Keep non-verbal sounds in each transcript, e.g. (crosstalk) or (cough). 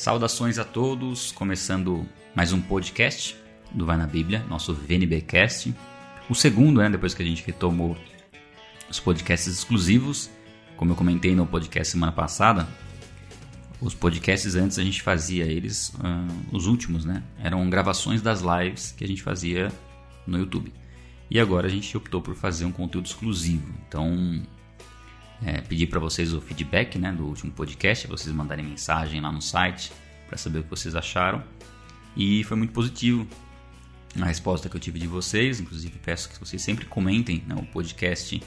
Saudações a todos, começando mais um podcast do Vai na Bíblia, nosso VNBcast. O segundo, né, depois que a gente retomou os podcasts exclusivos. Como eu comentei no podcast semana passada, os podcasts antes a gente fazia eles, uh, os últimos, né? Eram gravações das lives que a gente fazia no YouTube. E agora a gente optou por fazer um conteúdo exclusivo. Então, é, pedir para vocês o feedback né, do último podcast, vocês mandarem mensagem lá no site para saber o que vocês acharam. E foi muito positivo a resposta que eu tive de vocês. Inclusive, peço que vocês sempre comentem né, o podcast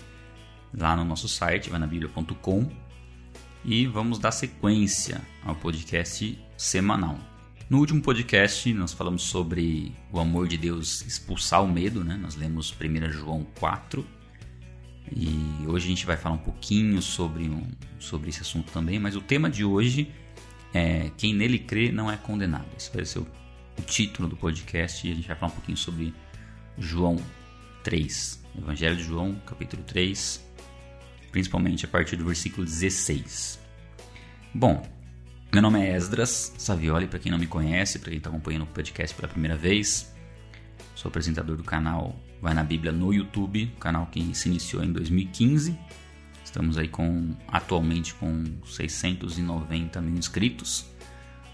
lá no nosso site, vanabiblia.com. E vamos dar sequência ao podcast semanal. No último podcast, nós falamos sobre o amor de Deus expulsar o medo, né? Nós lemos 1 João 4, e hoje a gente vai falar um pouquinho sobre, um, sobre esse assunto também, mas o tema de hoje é Quem nele crê não é condenado. Esse vai ser o, o título do podcast e a gente vai falar um pouquinho sobre João 3, Evangelho de João, capítulo 3, principalmente a partir do versículo 16. Bom, meu nome é Esdras Savioli, para quem não me conhece, para quem está acompanhando o podcast pela primeira vez. Sou apresentador do canal Vai na Bíblia no YouTube, canal que se iniciou em 2015. Estamos aí com atualmente com 690 mil inscritos,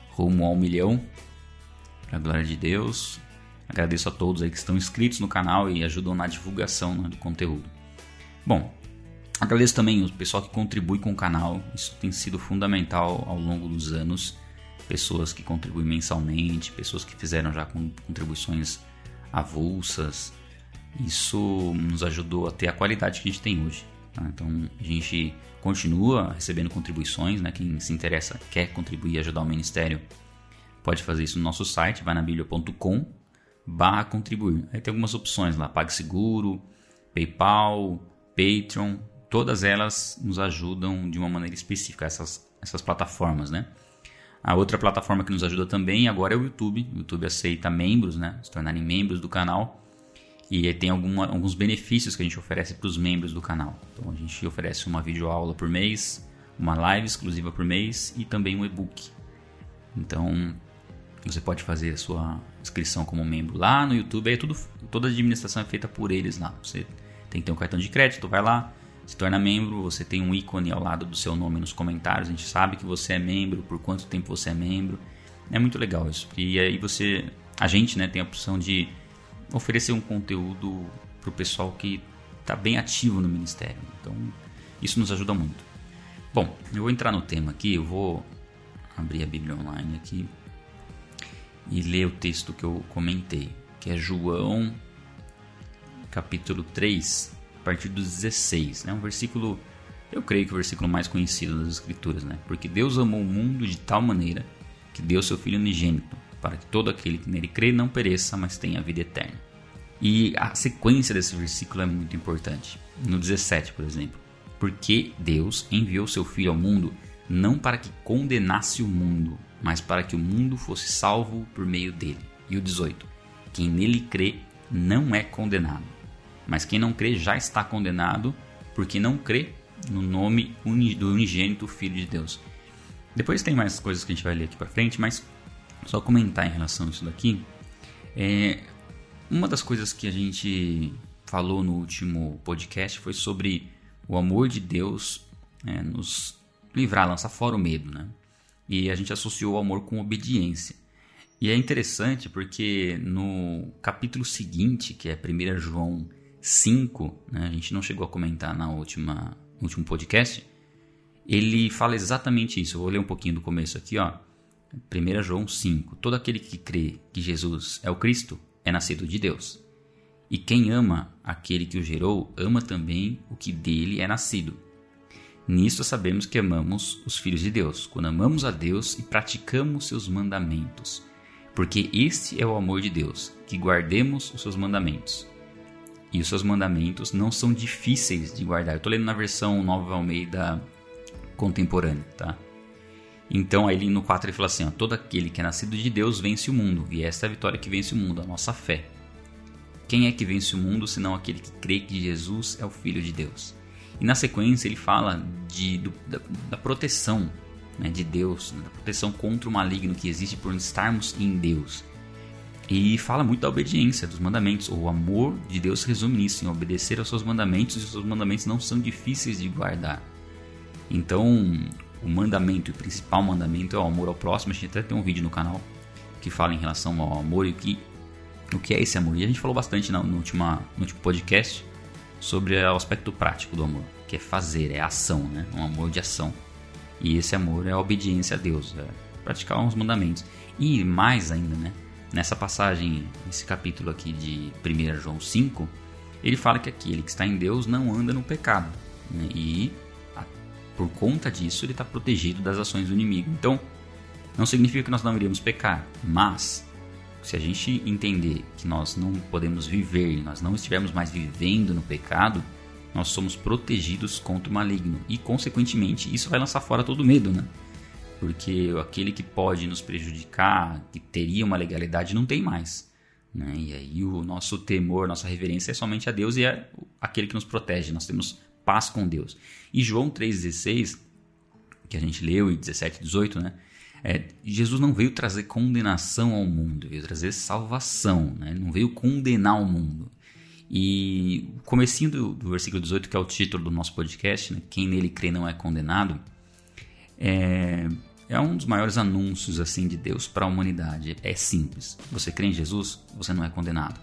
rumo ao milhão, para a glória de Deus. Agradeço a todos aí que estão inscritos no canal e ajudam na divulgação né, do conteúdo. Bom, agradeço também o pessoal que contribui com o canal, isso tem sido fundamental ao longo dos anos. Pessoas que contribuem mensalmente, pessoas que fizeram já contribuições avulsas, isso nos ajudou a ter a qualidade que a gente tem hoje. Tá? Então a gente continua recebendo contribuições, né? quem se interessa, quer contribuir e ajudar o ministério, pode fazer isso no nosso site, vai na bíblia.com barra contribuir. Aí tem algumas opções lá, PagSeguro, PayPal, Patreon, todas elas nos ajudam de uma maneira específica, essas, essas plataformas, né? A outra plataforma que nos ajuda também agora é o YouTube. O YouTube aceita membros, né? Se tornarem membros do canal. E tem alguma, alguns benefícios que a gente oferece para os membros do canal. Então a gente oferece uma videoaula por mês, uma live exclusiva por mês e também um e-book. Então você pode fazer a sua inscrição como membro lá no YouTube. Aí tudo, toda a administração é feita por eles lá. Você tem que ter um cartão de crédito, vai lá, se torna membro, você tem um ícone ao lado do seu nome nos comentários. A gente sabe que você é membro, por quanto tempo você é membro. É muito legal isso. E aí você, a gente, né, tem a opção de oferecer um conteúdo para o pessoal que está bem ativo no ministério. Então, isso nos ajuda muito. Bom, eu vou entrar no tema aqui, eu vou abrir a Bíblia online aqui e ler o texto que eu comentei, que é João capítulo 3, a partir do 16. É né? um versículo, eu creio que o versículo mais conhecido das Escrituras, né? Porque Deus amou o mundo de tal maneira que deu seu Filho unigênito para que todo aquele que nele crê não pereça, mas tenha vida eterna. E a sequência desse versículo é muito importante. No 17, por exemplo. Porque Deus enviou seu Filho ao mundo não para que condenasse o mundo, mas para que o mundo fosse salvo por meio dele. E o 18. Quem nele crê não é condenado, mas quem não crê já está condenado, porque não crê no nome do unigênito Filho de Deus. Depois tem mais coisas que a gente vai ler aqui para frente, mas só comentar em relação a isso daqui. É, uma das coisas que a gente falou no último podcast foi sobre o amor de Deus é, nos livrar, lançar fora o medo, né? E a gente associou o amor com obediência. E é interessante porque no capítulo seguinte, que é 1 João 5, né, a gente não chegou a comentar na última, no último podcast, ele fala exatamente isso. Eu vou ler um pouquinho do começo aqui, ó. 1 João 5: Todo aquele que crê que Jesus é o Cristo é nascido de Deus. E quem ama aquele que o gerou, ama também o que dele é nascido. Nisto sabemos que amamos os filhos de Deus, quando amamos a Deus e praticamos seus mandamentos. Porque este é o amor de Deus, que guardemos os seus mandamentos. E os seus mandamentos não são difíceis de guardar. Eu estou lendo na versão Nova Almeida contemporânea, tá? Então, aí no 4 ele fala assim: ó, todo aquele que é nascido de Deus vence o mundo, e esta é a vitória que vence o mundo, a nossa fé. Quem é que vence o mundo senão aquele que crê que Jesus é o Filho de Deus? E na sequência ele fala de, do, da, da, proteção né, de Deus, da proteção contra o maligno que existe por estarmos em Deus. E fala muito da obediência dos mandamentos. O amor de Deus resume nisso, em obedecer aos seus mandamentos, e os seus mandamentos não são difíceis de guardar. Então, o mandamento, o principal mandamento é o amor ao próximo. A gente até tem um vídeo no canal que fala em relação ao amor e o que, o que é esse amor. E a gente falou bastante no, no, última, no último podcast sobre o aspecto prático do amor, que é fazer, é ação, né? um amor de ação. E esse amor é a obediência a Deus, é praticar os mandamentos. E mais ainda, né? nessa passagem, nesse capítulo aqui de 1 João 5, ele fala que aquele que está em Deus não anda no pecado. Né? E por conta disso ele está protegido das ações do inimigo. Então, não significa que nós não iríamos pecar, mas se a gente entender que nós não podemos viver, nós não estivermos mais vivendo no pecado, nós somos protegidos contra o maligno e, consequentemente, isso vai lançar fora todo medo, né? Porque aquele que pode nos prejudicar, que teria uma legalidade, não tem mais. Né? E aí o nosso temor, nossa reverência é somente a Deus e é aquele que nos protege. Nós temos paz com Deus. E João 3,16, que a gente leu, e 17 18, né? É, Jesus não veio trazer condenação ao mundo, veio trazer salvação, né? não veio condenar o mundo. E o comecinho do, do, versículo 18, que é o título do nosso podcast, né? quem nele crê não é condenado, é, é um dos maiores anúncios assim de Deus para a humanidade. É simples. Você crê em Jesus, você não é condenado.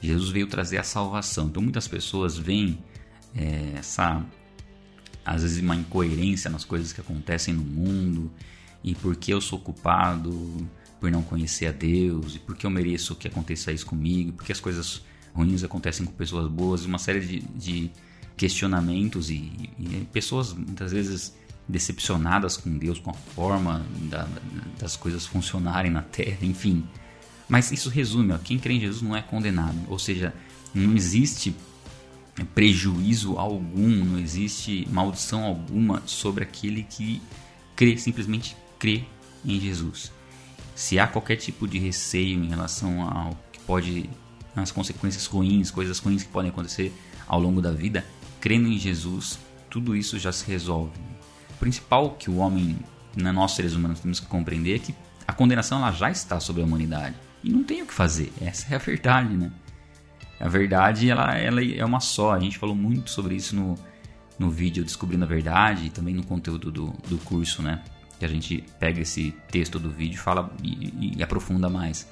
Jesus veio trazer a salvação. Então muitas pessoas veem é, essa às vezes uma incoerência nas coisas que acontecem no mundo e porque eu sou culpado por não conhecer a Deus e porque eu mereço que aconteça isso comigo, porque as coisas ruins acontecem com pessoas boas, uma série de, de questionamentos e, e, pessoas muitas vezes decepcionadas com Deus, com a forma da, das coisas funcionarem na Terra, enfim. Mas isso resume, ó, quem crê em Jesus não é condenado, ou seja, não existe prejuízo algum, não existe maldição alguma sobre aquele que crê, simplesmente crê em Jesus. Se há qualquer tipo de receio em relação ao que pode, as consequências ruins, coisas ruins que podem acontecer ao longo da vida, crendo em Jesus, tudo isso já se resolve. O principal que o homem, né, nós seres humanos, temos que compreender é que a condenação ela já está sobre a humanidade. E não tem o que fazer. Essa é a verdade, né? A verdade, ela, ela é uma só. A gente falou muito sobre isso no, no vídeo Descobrindo a Verdade e também no conteúdo do, do curso, né? Que a gente pega esse texto do vídeo fala e, e aprofunda mais.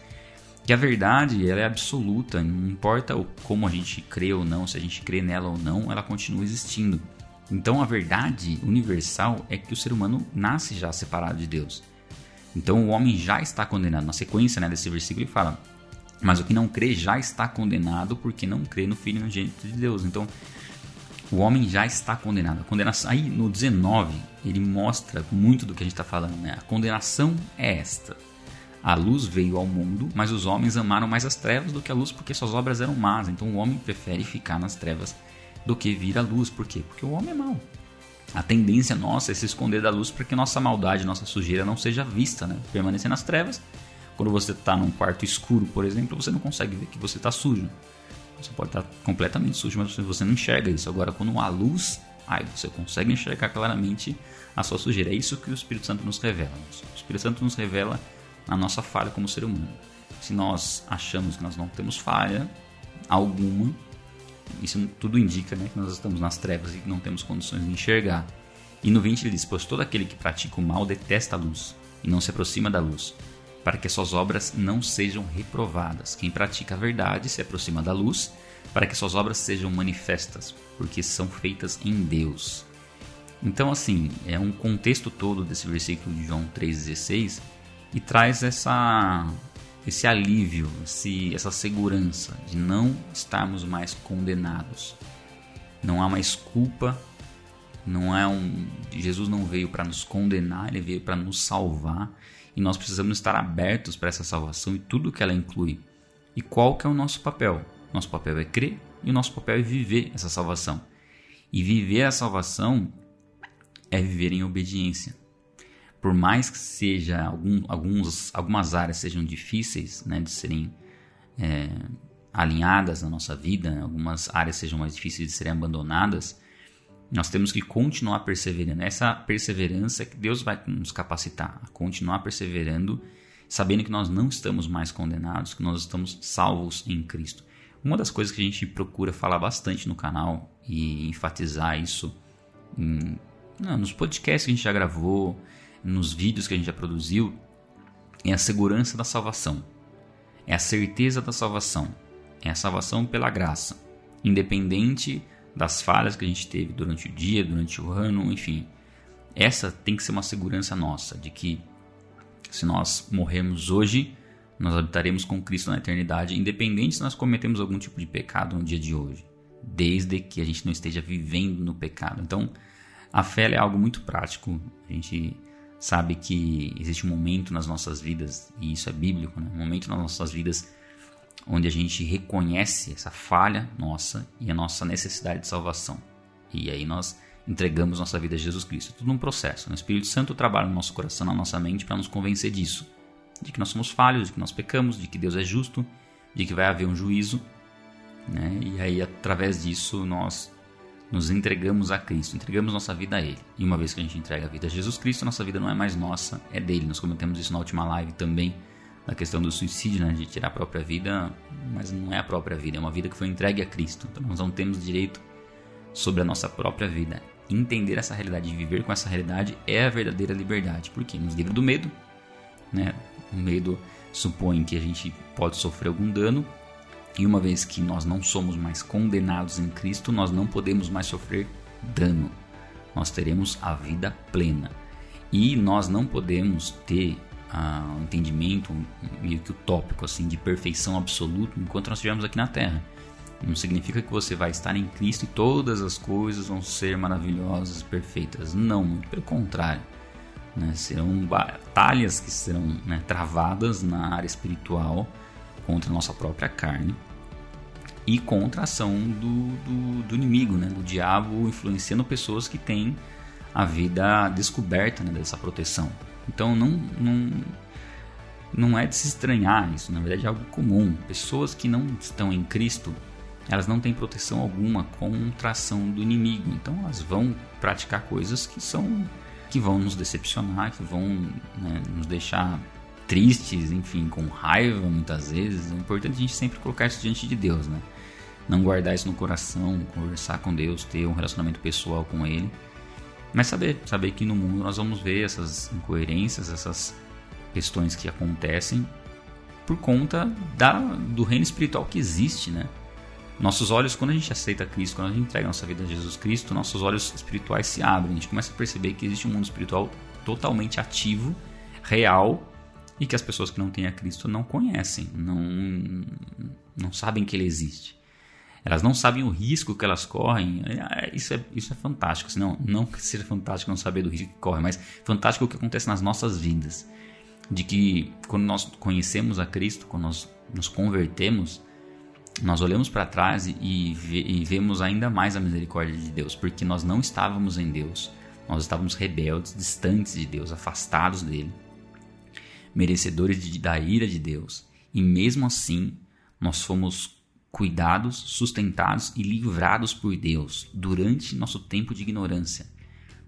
Que a verdade, ela é absoluta. Não importa o, como a gente crê ou não, se a gente crê nela ou não, ela continua existindo. Então a verdade universal é que o ser humano nasce já separado de Deus. Então o homem já está condenado. Na sequência né, desse versículo ele fala: mas o que não crê já está condenado porque não crê no Filho unigênito de Deus. Então, o homem já está condenado. A condenação, aí no 19, ele mostra muito do que a gente está falando. Né? A condenação é esta. A luz veio ao mundo, mas os homens amaram mais as trevas do que a luz porque suas obras eram más. Então o homem prefere ficar nas trevas do que vir à luz. Por quê? Porque o homem é mau. A tendência nossa é se esconder da luz para que nossa maldade, nossa sujeira não seja vista, né? Permanecer nas trevas quando você está num quarto escuro, por exemplo, você não consegue ver que você está sujo. Você pode estar completamente sujo, mas você não enxerga isso. Agora, quando há luz, aí você consegue enxergar claramente a sua sujeira. É isso que o Espírito Santo nos revela. O Espírito Santo nos revela a nossa falha como ser humano. Se nós achamos que nós não temos falha alguma, isso tudo indica né, que nós estamos nas trevas e não temos condições de enxergar. E no 20 ele diz: Pois todo aquele que pratica o mal detesta a luz e não se aproxima da luz, para que suas obras não sejam reprovadas. Quem pratica a verdade se aproxima da luz, para que suas obras sejam manifestas, porque são feitas em Deus. Então, assim, é um contexto todo desse versículo de João 3,16 e traz essa, esse alívio, esse, essa segurança de não estarmos mais condenados. Não há mais culpa, não é um. Jesus não veio para nos condenar, ele veio para nos salvar e nós precisamos estar abertos para essa salvação e tudo que ela inclui. E qual que é o nosso papel? Nosso papel é crer e o nosso papel é viver essa salvação. E viver a salvação é viver em obediência. Por mais que seja algum, alguns, algumas áreas sejam difíceis né, de serem é, alinhadas na nossa vida, algumas áreas sejam mais difíceis de serem abandonadas, Nós temos que continuar perseverando. Essa perseverança é que Deus vai nos capacitar a continuar perseverando, sabendo que nós não estamos mais condenados, que nós estamos salvos em Cristo. Uma das coisas que a gente procura falar bastante no canal e enfatizar isso em, não, nos podcasts que a gente já gravou, nos vídeos que a gente já produziu, é a segurança da salvação. É a certeza da salvação. É a salvação pela graça, independente das falhas que a gente teve durante o dia, durante o ano, enfim. Essa tem que ser uma segurança nossa, de que se nós morrermos hoje, nós habitaremos com Cristo na eternidade, independente se nós cometemos algum tipo de pecado no dia de hoje, desde que a gente não esteja vivendo no pecado. Então, a fé é algo muito prático. A gente sabe que existe um momento nas nossas vidas, e isso é bíblico, né? um momento nas nossas vidas onde a gente reconhece essa falha nossa e a nossa necessidade de salvação. E aí nós entregamos nossa vida a Jesus Cristo. Tudo um processo. O Espírito Santo trabalha no nosso coração, na nossa mente, para nos convencer disso. De que nós somos falhos, de que nós pecamos, de que Deus é justo, de que vai haver um juízo. Né? E aí, através disso, nós nos entregamos a Cristo, entregamos nossa vida a Ele. E uma vez que a gente entrega a vida a Jesus Cristo, nossa vida não é mais nossa, é dele. Nós comentamos isso na última live também da questão do suicídio, né, de tirar a própria vida, mas não é a própria vida, é uma vida que foi entregue a Cristo. Então nós não temos direito sobre a nossa própria vida. Entender essa realidade viver com essa realidade é a verdadeira liberdade, porque nos livra do medo, né? O medo supõe que a gente pode sofrer algum dano, e uma vez que nós não somos mais condenados em Cristo, nós não podemos mais sofrer dano. Nós teremos a vida plena. E nós não podemos ter uh, um entendimento meio que utópico assim de perfeição absoluta enquanto nós estivermos aqui na Terra. Não significa que você vai estar em Cristo e todas as coisas vão ser maravilhosas, perfeitas. Não, muito pelo contrário. Né? Serão batalhas que serão né, travadas na área espiritual contra a nossa própria carne e contra a ação do, do, do inimigo, né? do diabo influenciando pessoas que têm a vida descoberta né, dessa proteção. Então não, não, não é de se estranhar isso, na verdade é algo comum. Pessoas que não estão em Cristo, elas não têm proteção alguma contra a ação do inimigo. Então elas vão praticar coisas que são que vão nos decepcionar, que vão né, nos deixar tristes, enfim, com raiva muitas vezes. É importante a gente sempre colocar isso diante de Deus, né? Não guardar isso no coração, conversar com Deus, ter um relacionamento pessoal com Ele mas saber, saber que no mundo nós vamos ver essas incoerências, essas questões que acontecem por conta da, do reino espiritual que existe, né? Nossos olhos, quando a gente aceita Cristo, quando a gente entrega nossa vida a Jesus Cristo, nossos olhos espirituais se abrem. A gente começa a perceber que existe um mundo espiritual totalmente ativo, real, e que as pessoas que não têm a Cristo não conhecem, não, não sabem que ele existe. Elas não sabem o risco que elas correm. É, isso é, isso é fantástico. Assim, não, não que seja fantástico não saber do risco que corre, mas fantástico o que acontece nas nossas vidas. De que quando nós conhecemos a Cristo, quando nós nos convertemos, nós olhamos para trás e, e, vemos ainda mais a misericórdia de Deus, porque nós não estávamos em Deus, nós estávamos rebeldes, distantes de Deus, afastados dele, merecedores de, da ira de Deus, e mesmo assim nós fomos cuidados, sustentados e livrados por Deus durante nosso tempo de ignorância.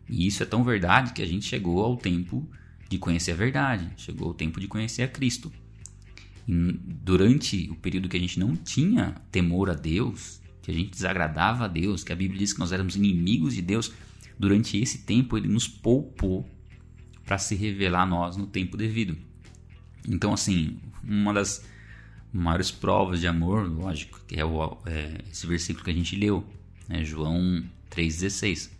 E isso é tão verdade que a gente chegou ao tempo de conhecer a verdade, chegou o tempo de conhecer a Cristo. E durante o período que a gente não tinha temor a Deus, que a gente desagradava a Deus, que a Bíblia diz que nós éramos inimigos de Deus, durante esse tempo ele nos poupou para se revelar a nós no tempo devido. Então, assim, uma das maiores provas de amor, lógico, que é, o, é esse versículo que a gente leu, né, João 3,16.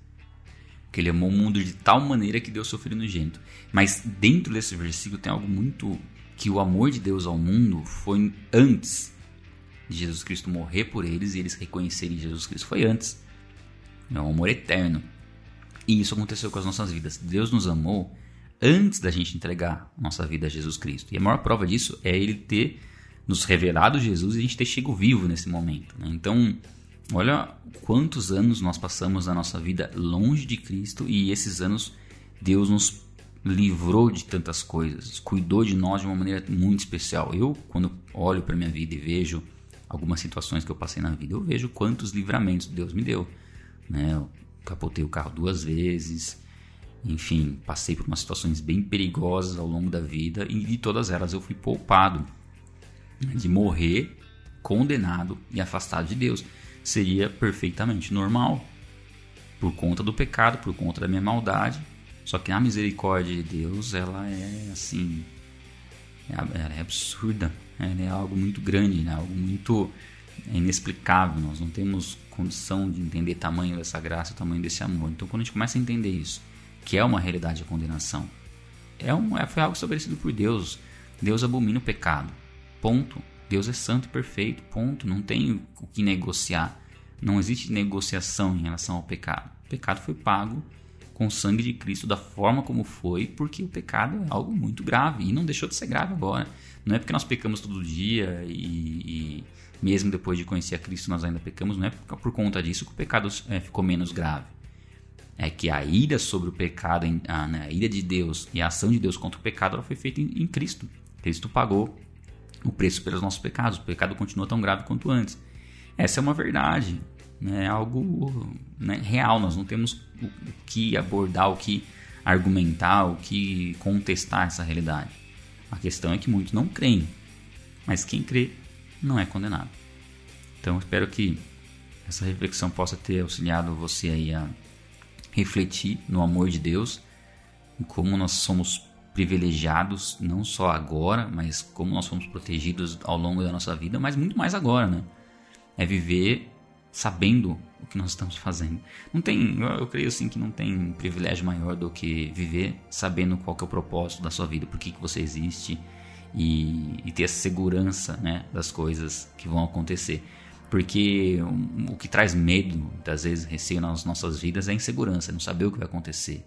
Que ele amou o mundo de tal maneira que deu seu filho nojento. Mas dentro desse versículo tem algo muito. que o amor de Deus ao mundo foi antes de Jesus Cristo morrer por eles e eles reconhecerem Jesus Cristo. Foi antes. É um amor eterno. E isso aconteceu com as nossas vidas. Deus nos amou antes da gente entregar nossa vida a Jesus Cristo. E a maior prova disso é ele ter nos revelado Jesus e a gente ter chego vivo nesse momento. Né? Então, olha quantos anos nós passamos na nossa vida longe de Cristo e esses anos Deus nos livrou de tantas coisas, cuidou de nós de uma maneira muito especial. Eu, quando olho para minha vida e vejo algumas situações que eu passei na vida, eu vejo quantos livramentos Deus me deu. Né? capotei o carro duas vezes. Enfim, passei por umas situações bem perigosas ao longo da vida e de todas elas eu fui poupado de morrer condenado e afastado de Deus. Seria perfeitamente normal por conta do pecado, por conta da minha maldade. Só que a misericórdia de Deus, ela é assim, é ela é absurda, ela é algo muito grande, né? algo muito inexplicável. Nós não temos condição de entender tamanho dessa graça, tamanho desse amor. Então, quando a gente começa a entender isso, que é uma realidade a condenação, é um, é, foi algo estabelecido por Deus. Deus abomina o pecado. Ponto. Deus é santo e perfeito. Ponto. Não tem o que negociar. Não existe negociação em relação ao pecado. O pecado foi pago com o sangue de Cristo da forma como foi, porque o pecado é algo muito grave e não deixou de ser grave agora. Não é porque nós pecamos todo dia e, e mesmo depois de conhecer a Cristo nós ainda pecamos, não é por, conta disso que o pecado é, ficou menos grave. É que a ira sobre o pecado, a, né, a, ira de Deus e a ação de Deus contra o pecado ela foi feita em, em Cristo. Cristo pagou o preço pelos nossos pecados. O pecado continua tão grave quanto antes. Essa é uma verdade, né? é algo né, real. Nós não temos o que abordar, o que argumentar, o que contestar essa realidade. A questão é que muitos não creem, mas quem crê não é condenado. Então espero que essa reflexão possa ter auxiliado você aí a refletir no amor de Deus, como nós somos privilegiados, não só agora, mas como nós fomos protegidos ao longo da nossa vida, mas muito mais agora, né? É viver sabendo o que nós estamos fazendo. Não tem, eu, eu creio assim que não tem privilégio maior do que viver sabendo qual é o propósito da sua vida, por que, que você existe e, e ter a segurança, né, das coisas que vão acontecer. Porque o, o que traz medo, muitas vezes, receio nas nossas vidas é a insegurança, não saber o que vai acontecer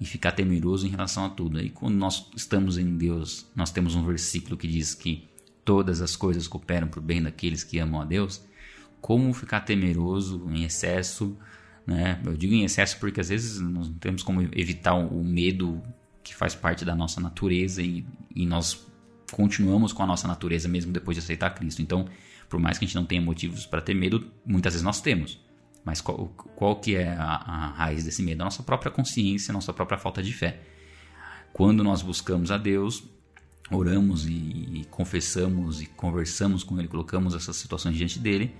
e ficar temeroso em relação a tudo. Aí quando nós estamos em Deus, nós temos um versículo que diz que todas as coisas cooperam para o bem daqueles que amam a Deus. Como ficar temeroso em excesso? Né? Eu digo em excesso porque às vezes nós não temos como evitar o medo que faz parte da nossa natureza e, e nós continuamos com a nossa natureza mesmo depois de aceitar Cristo. Então, por mais que a gente não tenha motivos para ter medo, muitas vezes nós temos. Mas qual, qual que é a, a raiz desse medo? A nossa própria consciência, a nossa própria falta de fé. Quando nós buscamos a Deus, oramos e, e confessamos e conversamos com Ele, colocamos essas situações diante dele,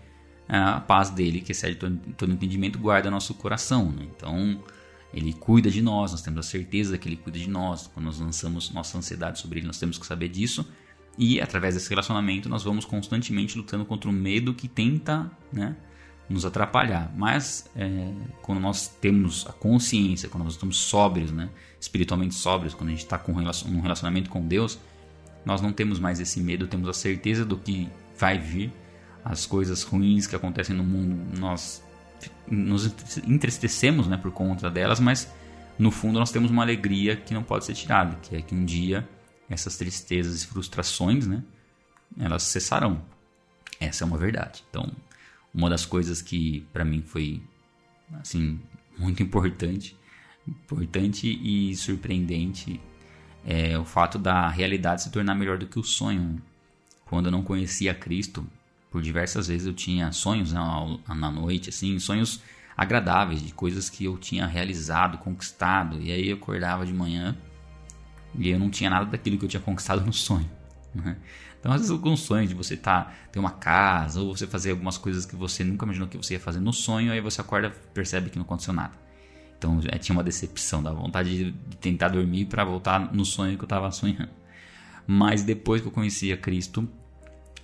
a paz dele, que excede todo, todo entendimento, guarda nosso coração. Né? Então, ele cuida de nós, nós temos a certeza que ele cuida de nós. Quando nós lançamos nossa ansiedade sobre ele, nós temos que saber disso. E através desse relacionamento, nós vamos constantemente lutando contra o medo que tenta né, nos atrapalhar. Mas é, quando nós temos a consciência, quando nós estamos sóbrios, né, espiritualmente sóbrios, quando a gente está com um relacionamento com Deus, nós não temos mais esse medo, temos a certeza do que vai vir, as coisas ruins que acontecem no mundo, nós nos entristecemos né, por conta delas, mas no fundo nós temos uma alegria que não pode ser tirada, que é que um dia essas tristezas e frustrações, né, elas cessarão. Essa é uma verdade. Então, uma das coisas que para mim foi assim muito importante, importante e surpreendente é o fato da realidade se tornar melhor do que o sonho. Quando eu não conhecia Cristo, por diversas vezes eu tinha sonhos na noite, assim, sonhos agradáveis de coisas que eu tinha realizado, conquistado, e aí eu acordava de manhã e eu não tinha nada daquilo que eu tinha conquistado no sonho. Né? Então, às vezes, alguns sonhos de você tá, ter uma casa, ou você fazer algumas coisas que você nunca imaginou que você ia fazer no sonho, aí você acorda percebe que não aconteceu nada. Então, já tinha uma decepção, da vontade de tentar dormir para voltar no sonho que eu estava sonhando. Mas depois que eu conhecia Cristo,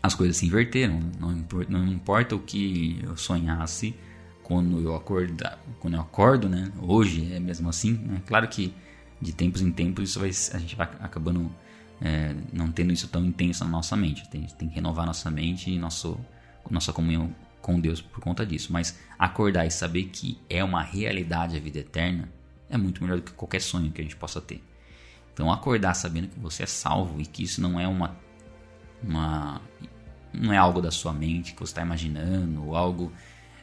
as coisas se inverteram. Não não importa o que eu sonhasse quando eu acordo, quando eu acordo, né? Hoje é mesmo assim. Né? Claro que de tempos em tempos isso vai, a gente vai acabando é, não tendo isso tão intenso na nossa mente. Tem, tem que renovar nossa mente e nosso, nossa comunhão com Deus por conta disso. Mas acordar e saber que é uma realidade a vida eterna é muito melhor do que qualquer sonho que a gente possa ter. Então acordar sabendo que você é salvo e que isso não é uma, uma não é algo da sua mente que você está imaginando ou algo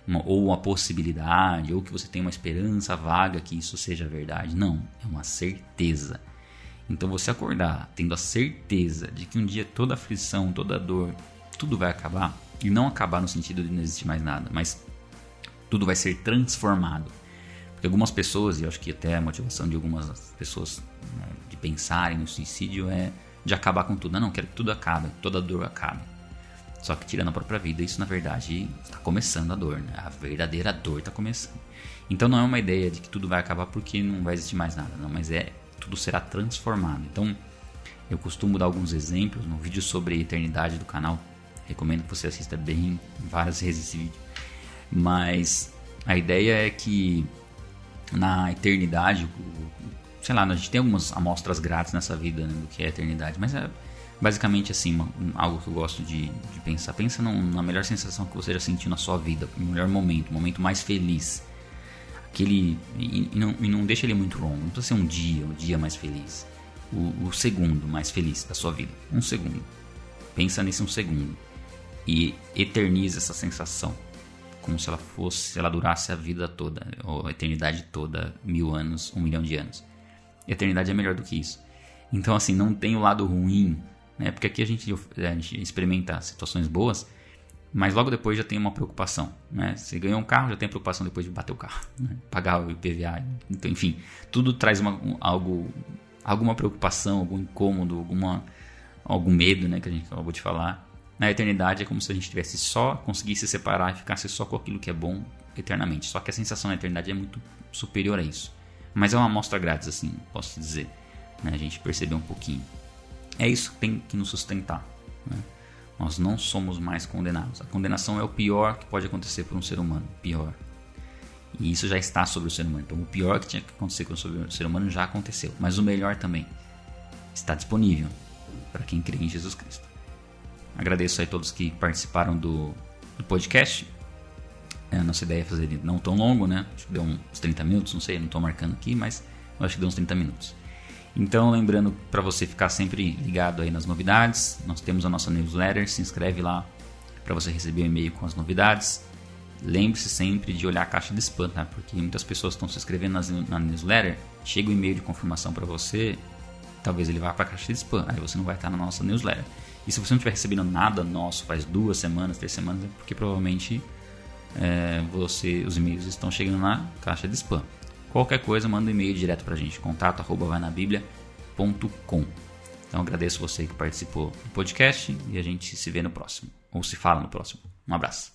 uma, ou uma possibilidade ou que você tem uma esperança vaga que isso seja verdade. Não, é uma certeza então você acordar tendo a certeza de que um dia toda aflição, toda dor, tudo vai acabar, e não acabar no sentido de não existir mais nada, mas tudo vai ser transformado Porque algumas pessoas, e eu acho que até a motivação de algumas pessoas né, de pensarem no suicídio é de acabar com tudo. Não, não, quero que tudo acabe, toda dor acabe. Só que tirando a própria vida, isso na verdade está começando a dor, né? A verdadeira dor está começando. Então não é uma ideia de que tudo vai acabar porque não vai existir mais nada, não, mas é tudo será transformado. Então eu costumo dar alguns exemplos no vídeo sobre eternidade do canal. Recomendo que você assista bem várias (laughs) vezes esse vídeo. Mas a ideia é que na eternidade, sei lá, a gente tem algumas amostras grátis nessa vida né, do que é a eternidade, mas é basicamente assim, algo que eu gosto de, de pensar. Pensa na melhor sensação que você já sentiu na sua vida, o melhor momento, o momento mais feliz. Aquele, e, e, não, e não deixa ele muito longo, não precisa ser um dia, o dia mais feliz. O, o segundo mais feliz da sua vida. Um segundo. Pensa nesse um segundo. E eterniza essa sensação como se ela fosse, se ela durasse a vida toda, ou a eternidade toda, mil anos, um milhão de anos. Eternidade é melhor do que isso. Então, assim, não tem o lado ruim, né? Porque aqui a gente, a gente experimenta situações boas, mas logo depois já tem uma preocupação, né? Você ganhou um carro, já tem preocupação depois de bater o carro, né? pagar o IPVA, então, enfim, tudo traz uma, algo, alguma preocupação, algum incômodo, alguma, algum medo, né? Que a gente acabou de falar na eternidade é como se a gente tivesse só, conseguisse se separar e ficasse só com aquilo que é bom eternamente. Só que a sensação na eternidade é muito superior a isso. Mas é uma amostra grátis, assim, posso dizer. Né? A gente percebeu um pouquinho. É isso que tem que nos sustentar. Né? Nós não somos mais condenados. A condenação é o pior que pode acontecer por um ser humano. Pior. E isso já está sobre o ser humano. Então, o pior que tinha que acontecer com o ser humano já aconteceu. Mas o melhor também está disponível para quem crê em Jesus Cristo. Agradeço aí todos que participaram do, do podcast. É, a nossa ideia é fazer ele não tão longo, né? Acho que deu uns 30 minutos, não sei, não estou marcando aqui, mas acho que deu uns 30 minutos. Então, lembrando para você ficar sempre ligado aí nas novidades, nós temos a nossa newsletter, se inscreve lá para você receber o um e-mail com as novidades. Lembre-se sempre de olhar a caixa de spam, tá? Porque muitas pessoas estão se inscrevendo nas, na newsletter, chega o um e-mail de confirmação para você, talvez ele vá para a caixa de spam, aí você não vai estar na nossa newsletter. E se você não estiver recebendo nada nosso faz duas semanas, três semanas, é porque provavelmente é, você, os e-mails estão chegando na caixa de spam. Qualquer coisa, manda um e-mail direto para a gente, contato arroba vainabiblia.com. Então agradeço você que participou do podcast e a gente se vê no próximo, ou se fala no próximo. Um abraço.